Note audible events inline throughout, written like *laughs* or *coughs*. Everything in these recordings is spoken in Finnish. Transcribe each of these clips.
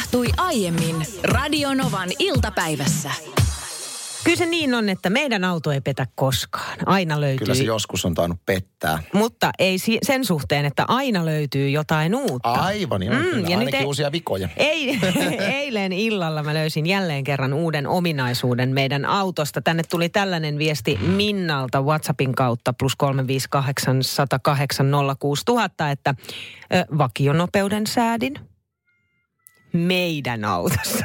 tapahtui aiemmin Radionovan iltapäivässä. Kyllä se niin on, että meidän auto ei petä koskaan. Aina löytyy. Kyllä se joskus on tainnut pettää. Mutta ei si- sen suhteen, että aina löytyy jotain uutta. Aivan, joo, mm, kyllä. ja Ainakin ei- uusia vikoja. Ei, *laughs* eilen illalla mä löysin jälleen kerran uuden ominaisuuden meidän autosta. Tänne tuli tällainen viesti Minnalta WhatsAppin kautta plus 358 108 06000, että ö, vakionopeuden säädin meidän autossa.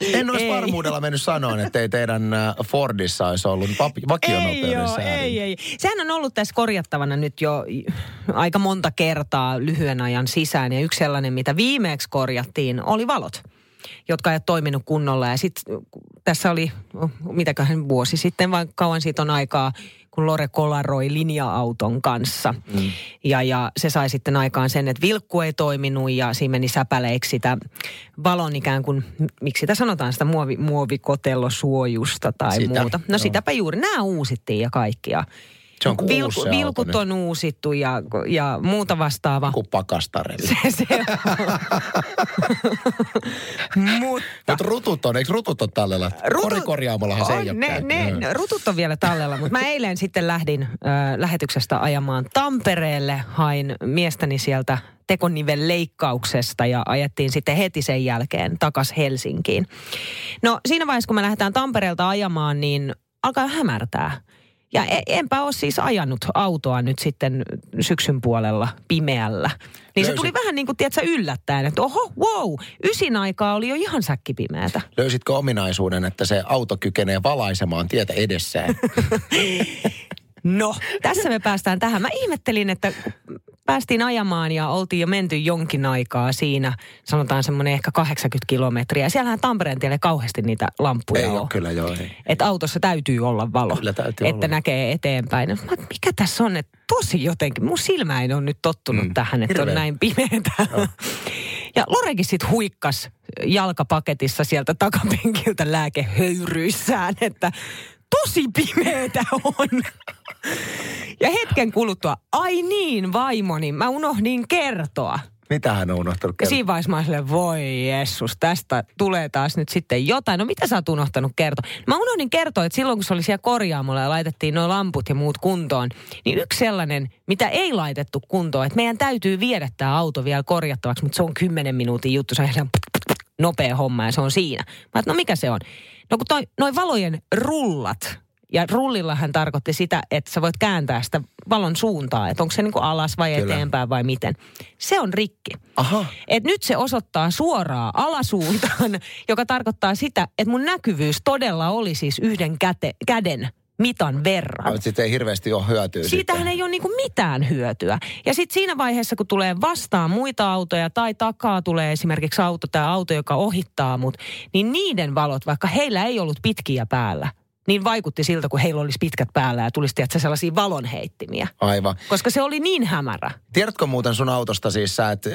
En olisi Ei. varmuudella mennyt sanoa, että ei teidän äh, Fordissa olisi ollut papi- Ei joo, ei, ei. Sehän on ollut tässä korjattavana nyt jo aika monta kertaa lyhyen ajan sisään. Ja yksi sellainen, mitä viimeksi korjattiin, oli valot, jotka ei toiminut kunnolla. Ja sitten tässä oli, mitäköhän vuosi sitten, vai kauan siitä on aikaa, kun Lore kolaroi linja-auton kanssa. Mm. Ja, ja se sai sitten aikaan sen, että vilkku ei toiminut ja siinä meni säpäleiksi sitä valon ikään kuin, miksi sitä sanotaan, sitä muovi, muovikotellosuojusta tai Sitä, muuta. No joo. sitäpä juuri, nämä uusittiin ja kaikkia. Se on kuin Vilku, uusi vilkut on uusittu ja, ja muuta vastaavaa. Kuin pakastarelle. Se, se on. *laughs* Mutta Mutta rutut on, eikö rutut ole tallella? Korikorjaamollahan se ei ne, ne, ne, rutut on vielä tallella, mutta mä eilen sitten lähdin ö, lähetyksestä ajamaan Tampereelle. Hain miestäni sieltä tekoniven leikkauksesta ja ajettiin sitten heti sen jälkeen takas Helsinkiin. No siinä vaiheessa, kun me lähdetään Tampereelta ajamaan, niin alkaa hämärtää. Ja e- enpä ole siis ajanut autoa nyt sitten syksyn puolella pimeällä. Niin se Löysit- tuli vähän niin kuin, tiedätkö, yllättäen, että oho, wow, ysin aikaa oli jo ihan säkkipimeätä. Löysitkö ominaisuuden, että se auto kykenee valaisemaan tietä edessään? *laughs* No, tässä me päästään tähän. Mä ihmettelin, että päästiin ajamaan ja oltiin jo menty jonkin aikaa siinä, sanotaan semmoinen ehkä 80 kilometriä. Siellähän Tampereen tielle kauheasti niitä lampuja ei on. ole kyllä, joo. Ei. Että autossa täytyy olla valo, Kyllä täytyy että olla. näkee eteenpäin. Mä, mikä tässä on, että tosi jotenkin, mun silmä ei ole nyt tottunut mm, tähän, että on hirveä. näin pimeätä. Ja Lorekin sitten huikkas jalkapaketissa sieltä takapenkiltä lääkehöyryissään, että tosi pimeätä on. *laughs* Ja hetken kuluttua, ai niin vaimoni, mä unohdin kertoa. Mitä hän on unohtanut Ja kertoa? siinä vaiheessa mä olin silleen, voi Jessus, tästä tulee taas nyt sitten jotain. No mitä sä oot unohtanut kertoa? Mä unohdin kertoa, että silloin kun se oli siellä korjaamolla ja laitettiin nuo lamput ja muut kuntoon, niin yksi sellainen, mitä ei laitettu kuntoon, että meidän täytyy viedä tämä auto vielä korjattavaksi, mutta se on 10 minuutin juttu, se on nopea homma ja se on siinä. Mä no mikä se on? No kun toi, noi valojen rullat, ja rullillahan tarkoitti sitä, että sä voit kääntää sitä valon suuntaa, että onko se niinku alas vai Kyllä. eteenpäin vai miten. Se on rikki. Aha. Et nyt se osoittaa suoraan alasuuntaan, *laughs* joka tarkoittaa sitä, että mun näkyvyys todella oli siis yhden käte, käden mitan verran. Mutta sitten ei hirveästi ole hyötyä. Siitähän sitten. ei ole niinku mitään hyötyä. Ja sitten siinä vaiheessa, kun tulee vastaan muita autoja tai takaa tulee esimerkiksi auto tai auto, joka ohittaa mut, niin niiden valot, vaikka heillä ei ollut pitkiä päällä, niin vaikutti siltä, kun heillä olisi pitkät päällä ja tulisi tiedätkö, sellaisia valonheittimiä. Aivan. Koska se oli niin hämärä. Tiedätkö muuten sun autosta siis, sä et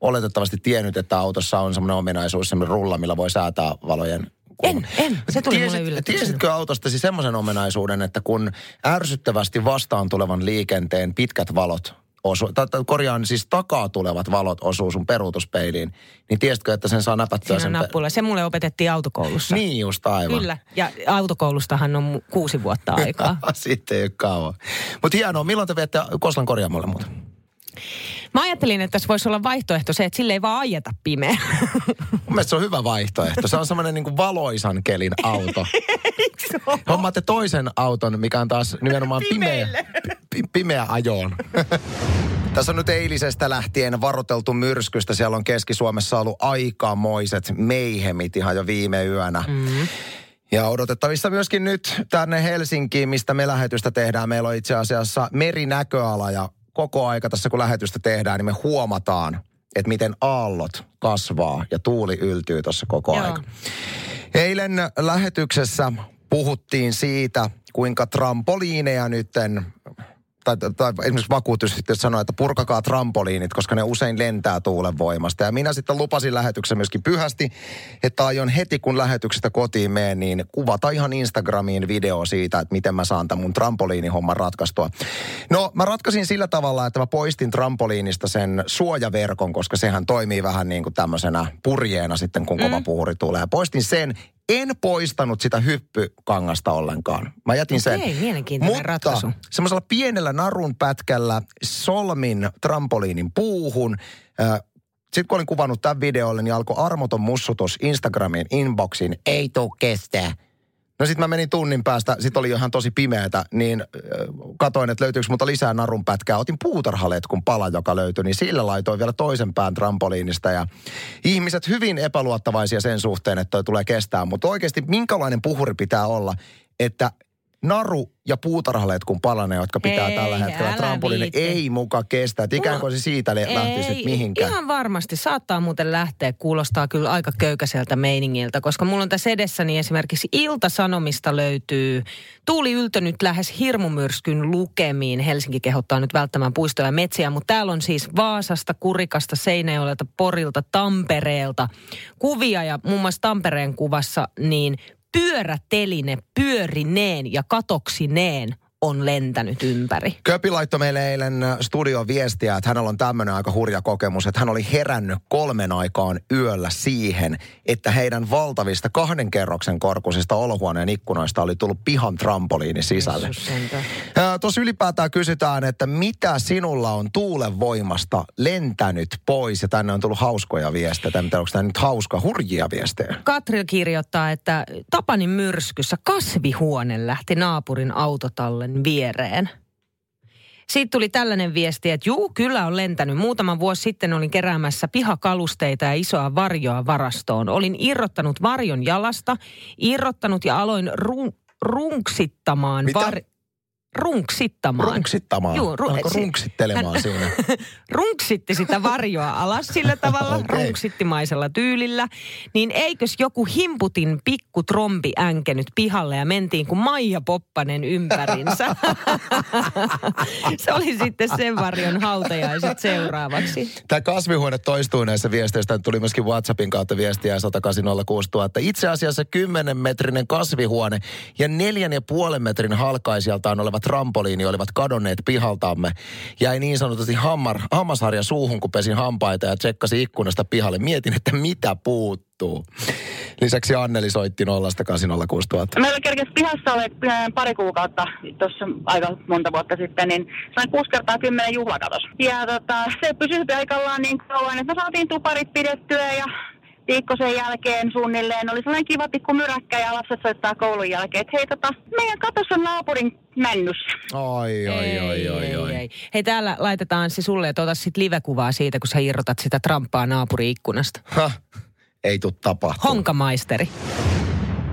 oletettavasti tiennyt, että autossa on semmoinen ominaisuus, semmoinen rulla, millä voi säätää valojen En, en. Se tuli mulle Tiesit, yllätyksenä. tiesitkö autostasi semmoisen ominaisuuden, että kun ärsyttävästi vastaan tulevan liikenteen pitkät valot osu, ta, ta, korjaan siis takaa tulevat valot osuu sun peruutuspeiliin, niin tiesitkö, että sen saa näpättyä sen... nappula. Se mulle opetettiin autokoulussa. Niin just aivan. Kyllä. Ja autokoulustahan on kuusi vuotta *laughs* aikaa. Sitten ei ole kauan. Mutta hienoa, milloin te viette Koslan korjaamolle muuten? Mä ajattelin, että tässä voisi olla vaihtoehto se, että sille ei vaan ajeta pimeä. Mun mielestä se on hyvä vaihtoehto. Se on semmoinen niin valoisan kelin auto. Hommaatte toisen auton, mikä on taas nimenomaan pimeä, pi, pimeä ajoon. *laughs* Tässä on nyt eilisestä lähtien varoteltu myrskystä. Siellä on Keski-Suomessa ollut aikamoiset meihemit ihan jo viime yönä. Mm. Ja odotettavissa myöskin nyt tänne Helsinkiin, mistä me lähetystä tehdään. Meillä on itse asiassa merinäköala ja koko aika tässä kun lähetystä tehdään, niin me huomataan, että miten aallot kasvaa ja tuuli yltyy tuossa koko Joo. aika. Eilen lähetyksessä puhuttiin siitä, kuinka trampoliineja nytten tai, tai esimerkiksi vakuutusyhtiöt sanoo, että purkakaa trampoliinit, koska ne usein lentää tuulen voimasta. Ja minä sitten lupasin lähetyksen myöskin pyhästi, että aion heti kun lähetyksestä kotiin menen, niin kuvata ihan Instagramiin video siitä, että miten mä saan tämän mun trampoliinihomman ratkaistua. No mä ratkaisin sillä tavalla, että mä poistin trampoliinista sen suojaverkon, koska sehän toimii vähän niin kuin tämmöisenä purjeena sitten, kun kova mm. puhuri tulee. Poistin sen en poistanut sitä hyppykangasta ollenkaan. Mä jätin sen. mielenkiintoinen Mutta ratkaisu. semmoisella pienellä narun pätkällä solmin trampoliinin puuhun. Sitten kun olin kuvannut tämän videolle, niin alkoi armoton mussutus Instagramin inboxiin. Ei tuu kestää. No sitten mä menin tunnin päästä, sitten oli ihan tosi pimeätä, niin katoin, että löytyykö multa lisää narun pätkää. Otin puutarhaletkun pala, joka löytyi, niin sillä laitoin vielä toisen pään trampoliinista. Ja ihmiset hyvin epäluottavaisia sen suhteen, että toi tulee kestää. Mutta oikeasti minkälainen puhuri pitää olla, että naru ja puutarhaletkun palanen, jotka pitää Ei, tällä hetkellä viitti. ei muka kestä. Että ikään kuin se siitä lähtisi nyt mihinkään. Ihan varmasti. Saattaa muuten lähteä. Kuulostaa kyllä aika köykäiseltä meiningiltä, koska mulla on tässä edessäni esimerkiksi Ilta-Sanomista löytyy Tuuli Yltö nyt lähes hirmumyrskyn lukemiin. Helsinki kehottaa nyt välttämään puistoja ja metsiä, mutta täällä on siis Vaasasta, Kurikasta, Seinäjoelta, Porilta, Tampereelta kuvia ja muun muassa Tampereen kuvassa niin pyöräteline pyörineen ja katoksineen on lentänyt ympäri. Köpi laittoi meille eilen studio viestiä, että hänellä on tämmöinen aika hurja kokemus, että hän oli herännyt kolmen aikaan yöllä siihen, että heidän valtavista kahden kerroksen korkuisista olohuoneen ikkunoista oli tullut pihan trampoliini sisälle. Sentään. Tuossa ylipäätään kysytään, että mitä sinulla on tuulen voimasta lentänyt pois, ja tänne on tullut hauskoja viestejä, tai mitä onko tämä nyt hauska, hurjia viestejä? Katri kirjoittaa, että Tapanin myrskyssä kasvihuone lähti naapurin viereen. Siitä tuli tällainen viesti, että juu, kyllä on lentänyt. Muutama vuosi sitten olin keräämässä pihakalusteita ja isoa varjoa varastoon. Olin irrottanut varjon jalasta, irrottanut ja aloin run, runksittamaan. Mitä? Runksittamaan. Runksittamaan? Juu, ru- Alko si- runksittelemaan hän- siinä? *laughs* runksitti sitä varjoa alas sillä tavalla, okay. runksittimaisella tyylillä, niin eikös joku himputin pikku trombi änkenyt pihalle ja mentiin kuin Maija Poppanen ympärinsä. *laughs* Se oli sitten sen varjon hautajaiset seuraavaksi. Tämä kasvihuone toistuu näissä viesteissä. Tuli myöskin WhatsAppin kautta viestiä 10806 000. Itse asiassa 10 metrinen kasvihuone ja 4,5 metrin halkaisijaltaan oleva trampoliini olivat kadonneet pihaltamme. Jäi niin sanotusti hammar, hammasharja suuhun, kun pesin hampaita ja tsekkasin ikkunasta pihalle. Mietin, että mitä puuttuu. Lisäksi Anneli soitti 08006 000. Meillä kerkesi pihassa äh, pari kuukautta, tuossa aika monta vuotta sitten, niin sain 6 kertaa 10 juhlakatos. Ja tota, se pysyi paikallaan niin kauan, että me saatiin tuparit pidettyä ja viikko sen jälkeen suunnilleen oli sellainen kiva pikku myräkkä ja lapset soittaa koulun jälkeen, että hei tota, meidän katos on naapurin männyssä. Oi, oi, oi, oi, oi. ei. Hei täällä laitetaan se sulle, että ota sit live-kuvaa siitä, kun sä irrotat sitä tramppaa naapuri-ikkunasta. Hah, ei tuu tapahtumaan. Honkamaisteri.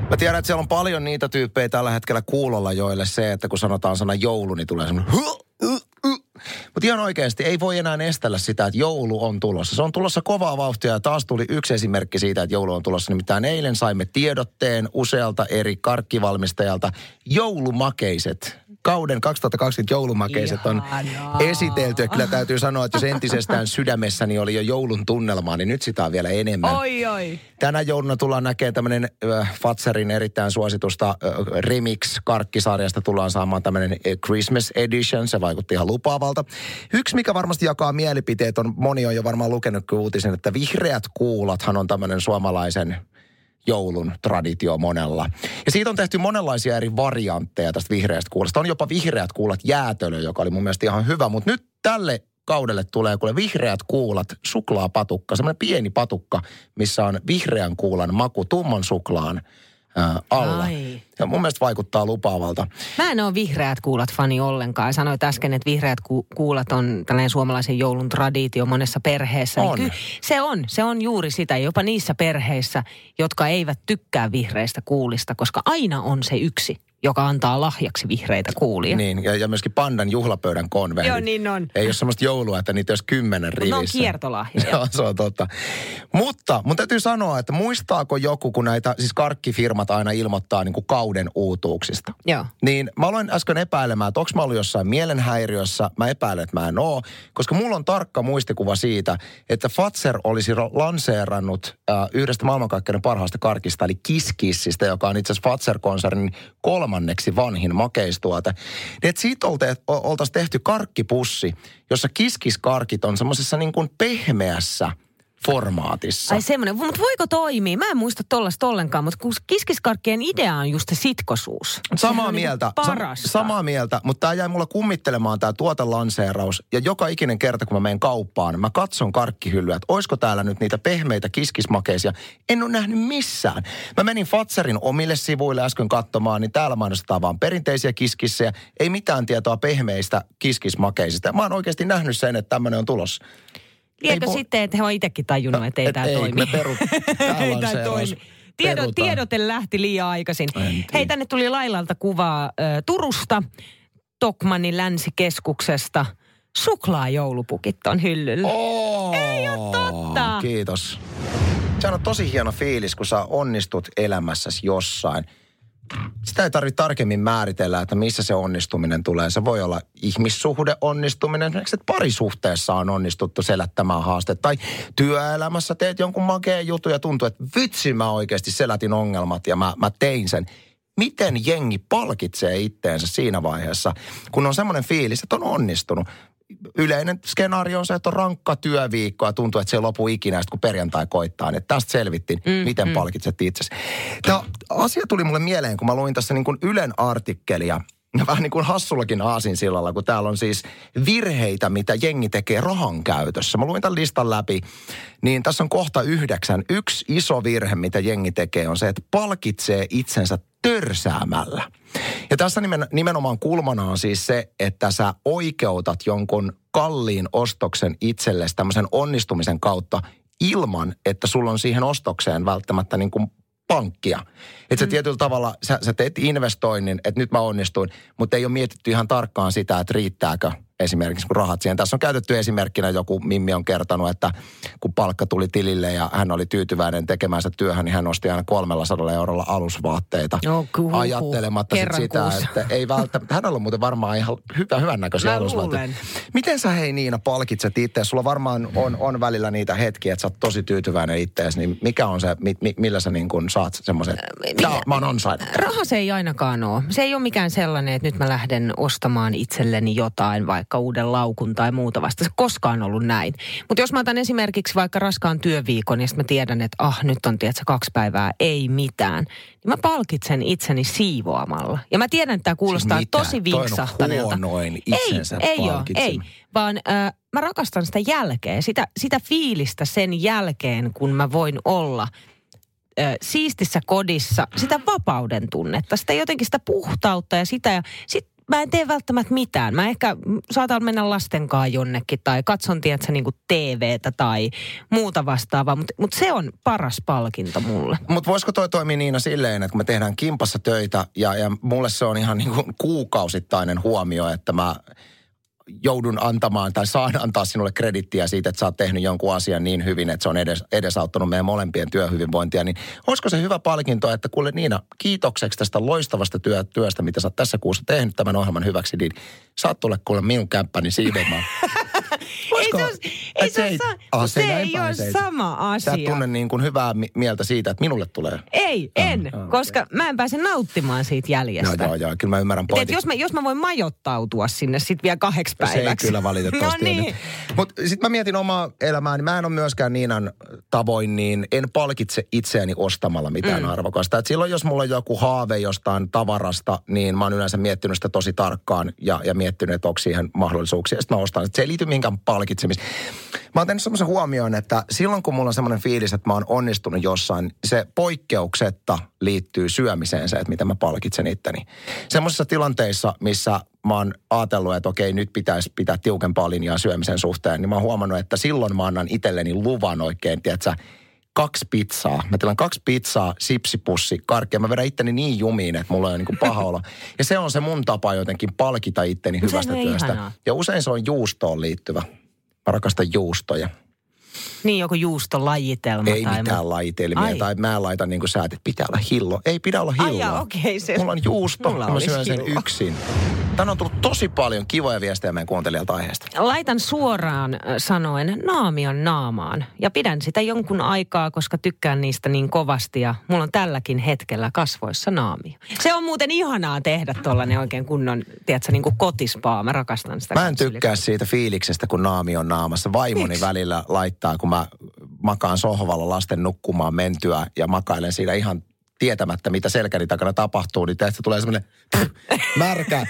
Mä tiedän, että siellä on paljon niitä tyyppejä tällä hetkellä kuulolla, joille se, että kun sanotaan sana joulu, niin tulee semmoinen mutta ihan oikeasti ei voi enää estellä sitä, että joulu on tulossa. Se on tulossa kovaa vauhtia ja taas tuli yksi esimerkki siitä, että joulu on tulossa. Nimittäin eilen saimme tiedotteen usealta eri karkkivalmistajalta. Joulumakeiset. Kauden 2020 joulumakeiset on Ihanaa. esitelty. Ja kyllä täytyy sanoa, että jos entisestään sydämessäni oli jo joulun tunnelmaa, niin nyt sitä on vielä enemmän. Oi, oi. Tänä jouluna tullaan näkemään tämmöinen äh, Fatserin erittäin suositusta äh, Remix-karkkisarjasta tullaan saamaan tämmöinen äh, Christmas Edition. Se vaikutti ihan lupaavalta. Yksi, mikä varmasti jakaa mielipiteet, on moni on jo varmaan lukenut uutisen, että vihreät kuulathan on tämmöinen suomalaisen joulun traditio monella. Ja siitä on tehty monenlaisia eri variantteja tästä vihreästä kuulasta. On jopa vihreät kuulat jäätölö, joka oli mun mielestä ihan hyvä. Mutta nyt tälle kaudelle tulee kuule vihreät kuulat, suklaapatukka, semmoinen pieni patukka, missä on vihreän kuulan maku tumman suklaan ää, alla. Ai. Ja mun mielestä vaikuttaa lupaavalta. Mä en ole vihreät kuulat fani ollenkaan. Sanoit äsken, että vihreät ku- kuulat on tällainen suomalaisen joulun traditio monessa perheessä. On. Niin ky- se on, se on juuri sitä. Jopa niissä perheissä, jotka eivät tykkää vihreistä kuulista, koska aina on se yksi, joka antaa lahjaksi vihreitä kuulia. Niin, ja, ja myöskin pandan juhlapöydän konvehdit. Joo, niin on. Ei ole semmoista joulua, että niitä olisi kymmenen rivissä. ne on kiertolahjoja. *laughs* Joo, se on totta. Mutta mun täytyy sanoa, että muistaako joku, kun näitä siis karkkifirmat aina ilmoittaa niin kuin kauden uutuuksista. Joo. Niin mä aloin äsken epäilemään, että onko mä ollut jossain mielenhäiriössä. Mä epäilen, että mä en oo, koska mulla on tarkka muistikuva siitä, että Fatser olisi lanseerannut äh, yhdestä maailmankaikkeuden parhaasta karkista, eli Kiskissistä, joka on itse asiassa Fatser-konsernin kolmanneksi vanhin makeistuote. Niin että siitä oltaisiin tehty karkkipussi, jossa kiskiskarkit on semmoisessa niin kuin pehmeässä – formaatissa. Ai semmoinen, mutta voiko toimia? Mä en muista tollasta ollenkaan, mutta kiskiskarkkien idea on just se sitkosuus. Samaa mieltä. Niin parasta. Sa- samaa mieltä, mutta tämä jäi mulla kummittelemaan tämä tuotelanseeraus. Ja joka ikinen kerta, kun mä menen kauppaan, mä katson karkkihyllyä, että olisiko täällä nyt niitä pehmeitä kiskismakeisia. En ole nähnyt missään. Mä menin Fatserin omille sivuille äsken katsomaan, niin täällä mainostetaan vaan perinteisiä kiskissejä. Ei mitään tietoa pehmeistä kiskismakeisista. Mä oon oikeasti nähnyt sen, että tämmöinen on tulossa. Liekö ei, sitten, että he on itsekin tajunnut, että ei et tämä ei, toimi? Me peru, *laughs* ei tämä toimi. Tiedo, tiedote lähti liian aikaisin. Hei, tänne tuli Lailalta kuvaa äh, Turusta, Tokmannin länsikeskuksesta. Suklaajoulupukit on hyllyllä. Oh, ei ole totta. Kiitos. Se on tosi hieno fiilis, kun sä onnistut elämässäsi jossain – sitä ei tarvitse tarkemmin määritellä, että missä se onnistuminen tulee. Se voi olla ihmissuhde onnistuminen. Esimerkiksi, että parisuhteessa on onnistuttu selättämään haaste. Tai työelämässä teet jonkun makeen jutun ja tuntuu, että vitsi mä oikeasti selätin ongelmat ja mä, mä tein sen. Miten jengi palkitsee itteensä siinä vaiheessa, kun on semmoinen fiilis, että on onnistunut yleinen skenaario on se, että on rankka työviikko ja tuntuu, että se ei lopu ikinä, kun perjantai koittaa. Että tästä selvittiin, mm, miten mm. palkitset itsesi. Tämä asia tuli mulle mieleen, kun mä luin tässä niin kuin Ylen artikkelia ja vähän niin kuin hassullakin aasinsillalla, kun täällä on siis virheitä, mitä jengi tekee rahan käytössä. Mä luin tämän listan läpi, niin tässä on kohta yhdeksän. Yksi iso virhe, mitä jengi tekee, on se, että palkitsee itsensä törsäämällä. Ja tässä nimen, nimenomaan kulmana on siis se, että sä oikeutat jonkun kalliin ostoksen itsellesi tämmöisen onnistumisen kautta ilman, että sulla on siihen ostokseen välttämättä niin kuin pankkia. Että sä mm. tietyllä tavalla, sä, sä teet investoinnin, että nyt mä onnistuin, mutta ei ole mietitty ihan tarkkaan sitä, että riittääkö esimerkiksi kun rahat siihen. Tässä on käytetty esimerkkinä joku Mimmi on kertonut, että kun palkka tuli tilille ja hän oli tyytyväinen tekemänsä työhön, niin hän osti aina 300 eurolla alusvaatteita. No, kuhu, ajattelematta sit sitä, kuussa. että ei välttämättä, hän on ollut muuten varmaan ihan hyvä, hyvän näköisiä alusvaatteita. Miten sä hei Niina palkitset itse? Sulla varmaan on, on välillä niitä hetkiä, että sä oot tosi tyytyväinen ittees, niin mikä on se, mi, mi, millä sä niin kun saat semmoisen, mä oon ansainnut. Raha se ei ainakaan ole. Se ei ole mikään sellainen, että nyt mä lähden ostamaan itselleni jotain, vaikka vaikka uuden laukun tai muuta vasta. Se koskaan ollut näin. Mutta jos mä otan esimerkiksi vaikka raskaan työviikon ja sitten mä tiedän, että ah nyt on tiedätkö, kaksi päivää, ei mitään. Niin mä palkitsen itseni siivoamalla. Ja mä tiedän, että tämä kuulostaa siis tosi vinksahtaneelta. ei, ei ole, ei. Vaan äh, mä rakastan sitä jälkeen, sitä, sitä fiilistä sen jälkeen, kun mä voin olla siistissä kodissa sitä vapauden tunnetta, sitä jotenkin sitä puhtautta ja sitä. Ja sit mä en tee välttämättä mitään. Mä ehkä saatan mennä lastenkaan jonnekin tai katson, tiedätkö, niin kuin TVtä tai muuta vastaavaa, mutta mut se on paras palkinto mulle. Mutta voisiko toi toimia Niina silleen, että kun me tehdään kimpassa töitä ja, ja mulle se on ihan niin kuin kuukausittainen huomio, että mä joudun antamaan tai saan antaa sinulle kredittiä siitä, että sä oot tehnyt jonkun asian niin hyvin, että se on edes, edesauttanut meidän molempien työhyvinvointia, niin olisiko se hyvä palkinto, että kuule Niina, kiitokseksi tästä loistavasta työ, työstä, mitä sä oot tässä kuussa tehnyt tämän ohjelman hyväksi, niin saat tulla kuule minun kämppäni siivoamaan. *laughs* ei se, ei se, ei, ah, se, se ei ole sama asia. Sä et tunne niin kuin hyvää mieltä siitä, että minulle tulee. Ei, en, ah, koska okay. mä en pääse nauttimaan siitä jäljestä. No joo, joo, kyllä mä ymmärrän pointin. jos, mä, jos mä voin majoittautua sinne sitten vielä kahdeksi päiväksi. Se ei kyllä valitettavasti. *laughs* no niin. Mutta sitten mä mietin omaa elämääni. Niin mä en ole myöskään Niinan tavoin, niin en palkitse itseäni ostamalla mitään mm. arvokasta. Et silloin jos mulla on joku haave jostain tavarasta, niin mä oon yleensä miettinyt sitä tosi tarkkaan ja, ja miettinyt, että onko siihen mahdollisuuksia. Sitten mä ostan. Et se ei liity mihinkään palkitsemiseen. Mä oon tehnyt semmoisen huomioon, että silloin kun mulla on semmoinen fiilis, että mä oon onnistunut jossain, se poikkeuksetta liittyy syömiseen se, että miten mä palkitsen itteni. Semmoisissa tilanteissa, missä mä oon ajatellut, että okei, nyt pitäisi pitää tiukempaa linjaa syömisen suhteen, niin mä oon huomannut, että silloin mä annan itselleni luvan oikein, tiedätkö, kaksi pizzaa. Mä tilaan kaksi pizzaa, sipsipussi, karkkia. Mä vedän itteni niin jumiin, että mulla on niin kuin paha olla. Ja se on se mun tapa jotenkin palkita itteni hyvästä on työstä. ihanaa. Ja usein se on juustoon liittyvä. Mä rakastan juustoja. Niin joku juustolajitelma Ei tai mitään muu. laitelmia. Ai. Tai mä laitan niin kuin sä, että pitää olla hillo. Ei pidä olla Ai hilloa. jaa, okei, se- Mulla on juusto, Mulla mä syön sen hillo. yksin. Tänne on tullut tosi paljon kivoja viestejä meidän kuuntelijalta aiheesta. Laitan suoraan äh, sanoen naamion naamaan. Ja pidän sitä jonkun aikaa, koska tykkään niistä niin kovasti. Ja mulla on tälläkin hetkellä kasvoissa naamio. Se on muuten ihanaa tehdä tuollainen oikein kunnon, tiedätkö, niin kuin kotispaa. Mä rakastan sitä. Mä en kans yli- tykkää siitä fiiliksestä, kun naami on naamassa. Vaimoni Miksi? välillä laittaa, kun mä makaan sohvalla lasten nukkumaan mentyä ja makailen siinä ihan tietämättä, mitä selkäni takana tapahtuu, niin tästä tulee semmoinen *coughs* märkä,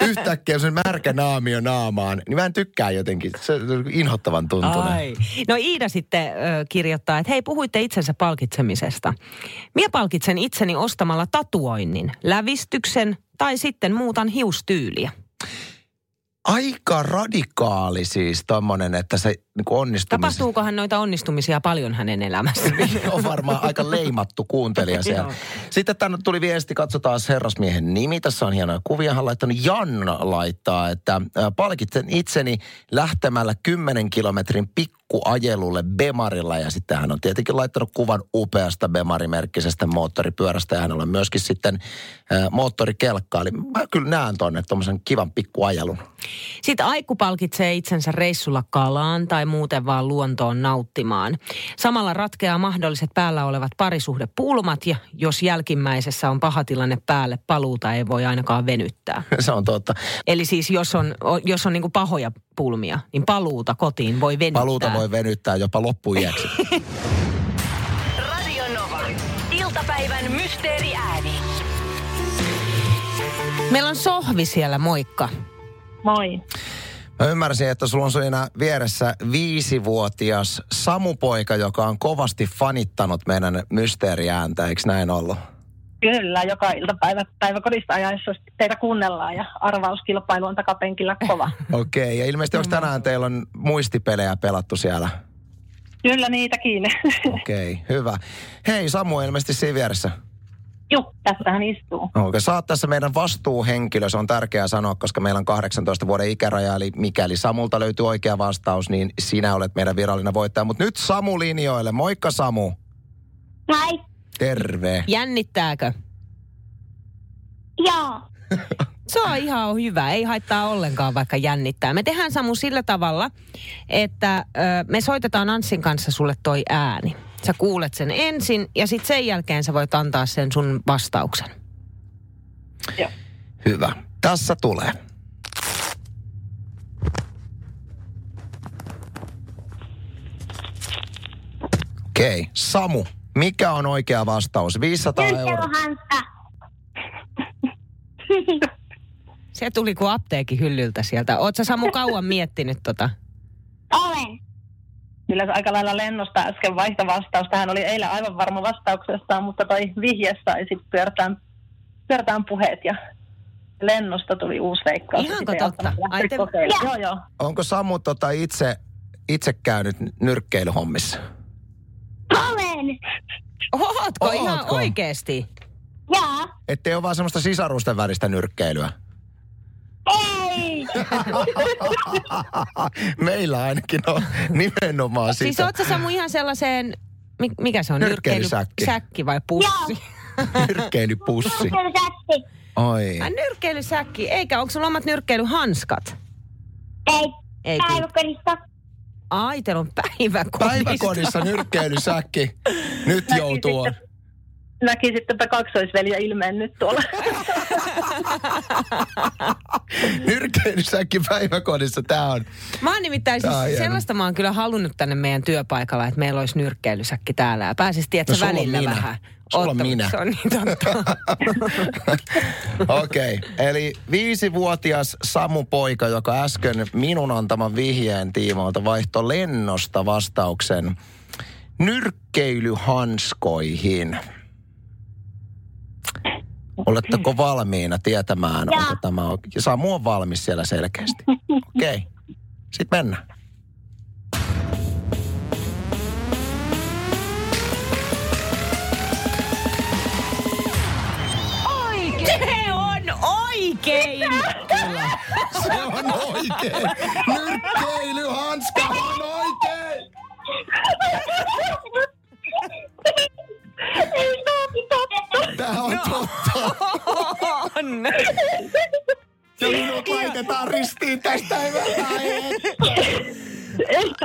yhtäkkiä semmoinen märkä naamio naamaan. Niin mä en tykkää jotenkin, se on inhottavan tuntunen. No Iida sitten ö, kirjoittaa, että hei puhuitte itsensä palkitsemisesta. Minä palkitsen itseni ostamalla tatuoinnin, lävistyksen tai sitten muutan hiustyyliä. Aika radikaali siis tommonen, että se niin onnistumisen... Tapahtuukohan noita onnistumisia paljon hänen elämässään? *laughs* on varmaan aika leimattu kuuntelija siellä. Sitten tänne tuli viesti, katsotaan herrasmiehen nimi. Tässä on hienoja kuvia. Hän on laittanut Janna laittaa, että palkitsen itseni lähtemällä 10 kilometrin pikkuajelulle Bemarilla. Ja sitten hän on tietenkin laittanut kuvan upeasta Bemarimerkkisestä moottoripyörästä. Ja hänellä on myöskin sitten äh, moottorikelkka. Eli mä kyllä näen tonne tuommoisen kivan pikkuajelun. Sitten Aikku palkitsee itsensä reissulla kalaan tai muuten vaan luontoon nauttimaan. Samalla ratkeaa mahdolliset päällä olevat parisuhdepulmat ja jos jälkimmäisessä on paha tilanne päälle, paluuta ei voi ainakaan venyttää. *laughs* Se on totta. Eli siis jos on, jos on niinku pahoja pulmia, niin paluuta kotiin voi venyttää. Paluuta voi venyttää jopa loppuiäksi. *laughs* Radio Nova. Iltapäivän mysteeriääni. Meillä on Sohvi siellä, moikka. Moi. Mä ymmärsin, että sulla on siinä vieressä viisivuotias Samu-poika, joka on kovasti fanittanut meidän mysteeriääntä, eikö näin ollut? Kyllä, joka iltapäivä päiväkodista ajaessa teitä kuunnellaan ja arvauskilpailu on takapenkillä kova. *laughs* Okei, okay, ja ilmeisesti onko tänään teillä on muistipelejä pelattu siellä? Kyllä niitäkin. *laughs* Okei, okay, hyvä. Hei, Samu on ilmeisesti siinä vieressä. Juh, tässähän istuu. Okei, okay, sä oot tässä meidän vastuuhenkilö, se on tärkeää sanoa, koska meillä on 18 vuoden ikäraja, eli mikäli Samulta löytyy oikea vastaus, niin sinä olet meidän virallinen voittaja. Mutta nyt Samu linjoille. Moikka Samu. Moi. Terve. Jännittääkö? Joo. *laughs* Se on ihan hyvä, ei haittaa ollenkaan vaikka jännittää. Me tehdään Samu sillä tavalla, että ö, me soitetaan Anssin kanssa sulle toi ääni. Sä kuulet sen ensin ja sitten sen jälkeen sä voit antaa sen sun vastauksen. Joo. Hyvä. Tässä tulee. Okei, okay. Samu, mikä on oikea vastaus? 500 euroa. Se tuli kuin apteekin hyllyltä sieltä. Sä Samu kauan miettinyt tota? Olen. Kyllä se aika lailla lennosta äsken vaihto vastaus. Tähän oli eilen aivan varma vastauksestaan, mutta toi vihje sai sitten pyörtään, pyörtään puheet ja lennosta tuli uusi veikkaus. Ihanko totta? Ai te-. Joo, joo. Onko Samu tota itse, itse käynyt nyrkkeilyhommissa? Olen. Ootko, ihan Ootko? oikeesti? Joo. Ettei ole vaan semmoista sisarusten välistä nyrkkeilyä. Ei. *laughs* Meillä ainakin on nimenomaan sitä. Siis oot sä Samu ihan sellaiseen, mi- mikä se on? Nyrkkeilysäkki. Säkki vai pussi? *laughs* Nyrkkeilypussi. Kylsästi. Oi. Ai nyrkkeilysäkki, eikä onko sulla omat nyrkkeilyhanskat? Ei. Ei. Päiväkodista. Ai, teillä on päiväkodissa. Päiväkodissa nyrkkeilysäkki. Nyt joutuu. sitten- Näki sittenpä kaksoisveliä ilmeen nyt tuolla. Nyrkkeilysäkki päiväkodissa. Tää on. Mä oon nimittäin siis, on sellaista mä oon kyllä halunnut tänne meidän työpaikalla, että meillä olisi nyrkkeilysäkki täällä ja pääsisi tietysti No, välillä minä. vähän. Sulla on minä. Se on niin totta. *laughs* Okei, okay. eli viisivuotias Samu poika, joka äsken minun antaman vihjeen tiimoilta vaihto lennosta vastauksen nyrkkeilyhanskoihin. Oletteko valmiina tietämään, onko tämä oikein? Saa mua valmis siellä selkeästi. Okei, okay. sitten mennään. oikein! Se on oikein. Nyt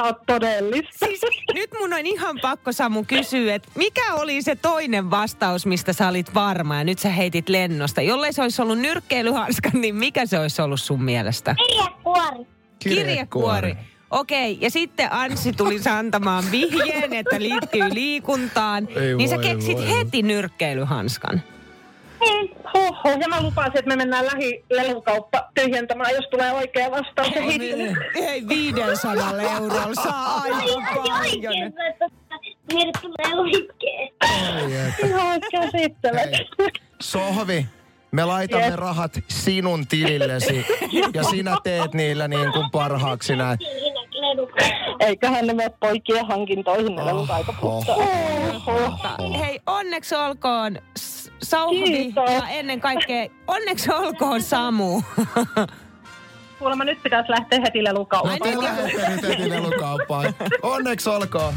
Ole todellista. Siis nyt mun on ihan pakko Samu kysyä, että mikä oli se toinen vastaus, mistä sä olit varma ja nyt sä heitit lennosta. Jollei se olisi ollut nyrkkeilyhanska, niin mikä se olisi ollut sun mielestä? Kirjekuori. Kirjekuori. Okei, ja sitten Anssi tuli antamaan vihjeen, että liittyy liikuntaan. Ei niin sä voi, keksit voi. heti nyrkkeilyhanskan. Huhhuh, ja mä lupasin, että me mennään lähilelukauppa tyhjentämään, jos tulee oikea vastaus. Ja hitto. Ei 500 eurolla saa aika paljon. Oikein, että meille tulee oikein. Ihan käsittämättä. Sohvi, me laitamme Jep. rahat sinun tilillesi ja sinä teet niillä niin kuin parhaaksi näet. Eiköhän ne mene poikien hankintoihin ne Oh, lelukaupassa. Mutta Hei, onneksi olkoon S- Sauhvi Kiitos. ja ennen kaikkea onneksi olkoon Samu. *laughs* Kuulemma nyt pitäisi lähteä heti No lelukauppaan. te lähdette nyt heti lelukauppaan. Onneksi olkoon.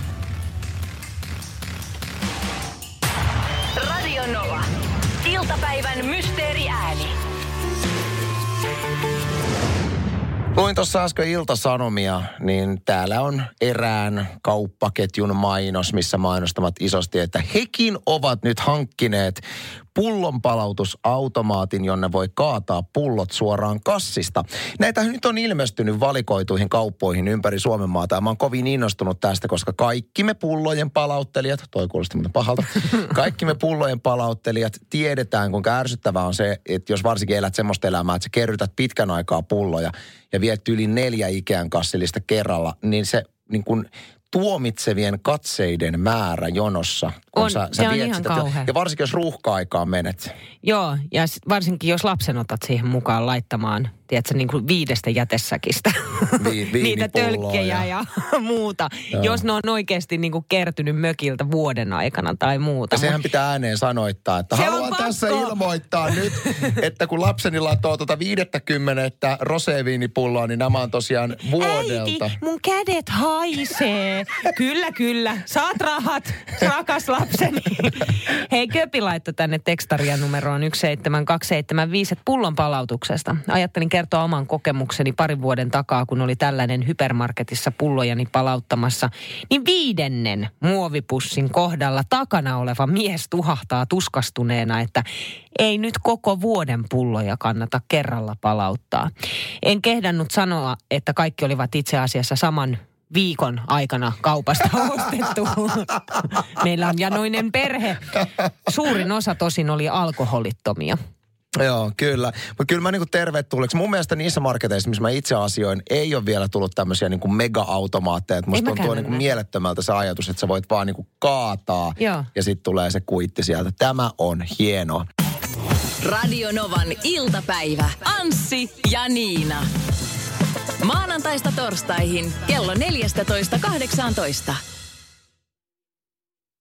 Radio Nova. Iltapäivän mysteeriääni. Luin tuossa äsken iltasanomia, niin täällä on erään kauppaketjun mainos, missä mainostamat isosti, että hekin ovat nyt hankkineet pullonpalautusautomaatin, jonne voi kaataa pullot suoraan kassista. Näitä nyt on ilmestynyt valikoituihin kauppoihin ympäri Suomen maata mä oon kovin innostunut tästä, koska kaikki me pullojen palauttelijat, toi kuulosti muuten pahalta, *laughs* kaikki me pullojen palauttelijat tiedetään, kuinka ärsyttävää on se, että jos varsinkin elät semmoista elämää, että sä kerrytät pitkän aikaa pulloja ja viet yli neljä ikään kassillista kerralla, niin se niin kun tuomitsevien katseiden määrä jonossa. kun On, se on ihan kauhea. Ja varsinkin jos ruuhka-aikaan menet. Joo, ja varsinkin jos lapsen otat siihen mukaan laittamaan, tiedätkö, niin kuin viidestä jätesäkistä Vi- *laughs* niitä tölkkejä ja, ja- *laughs* muuta, Joo. jos ne on oikeasti niin kuin kertynyt mökiltä vuoden aikana tai muuta. Ja sehän pitää ääneen sanoittaa, että Se haluan tässä ilmoittaa nyt, *laughs* että kun lapseni latoo tuota 50 roseviinipulloa, niin nämä on tosiaan vuodelta. Äiti, mun kädet haisee. kyllä, kyllä. Saat rahat, rakas lapseni. Hei, Köpi laittoi tänne tekstaria numeroon 17275 että pullon palautuksesta. Ajattelin kertoa oman kokemukseni parin vuoden takaa, kun oli tällainen hypermarketissa pullojani palauttamassa. Niin viidennen muovipussin kohdalla takana oleva mies tuhahtaa tuskastuneena, että ei nyt koko vuoden pulloja kannata kerralla palauttaa. En kehdannut sanoa, että kaikki olivat itse asiassa saman viikon aikana kaupasta *laughs* ostettu. Meillä on janoinen perhe. Suurin osa tosin oli alkoholittomia. Joo, kyllä. Mutta kyllä mä niinku tervetulleeksi. Mun mielestä niissä marketeissa, missä mä itse asioin, ei ole vielä tullut tämmöisiä niinku mega-automaatteja. Et Musta tuntuu niinku mielettömältä se ajatus, että sä voit vaan niinku kaataa Joo. ja sitten tulee se kuitti sieltä. Tämä on hienoa. Radio Novan iltapäivä. Anssi ja Niina. Maanantaista torstaihin kello 14.18.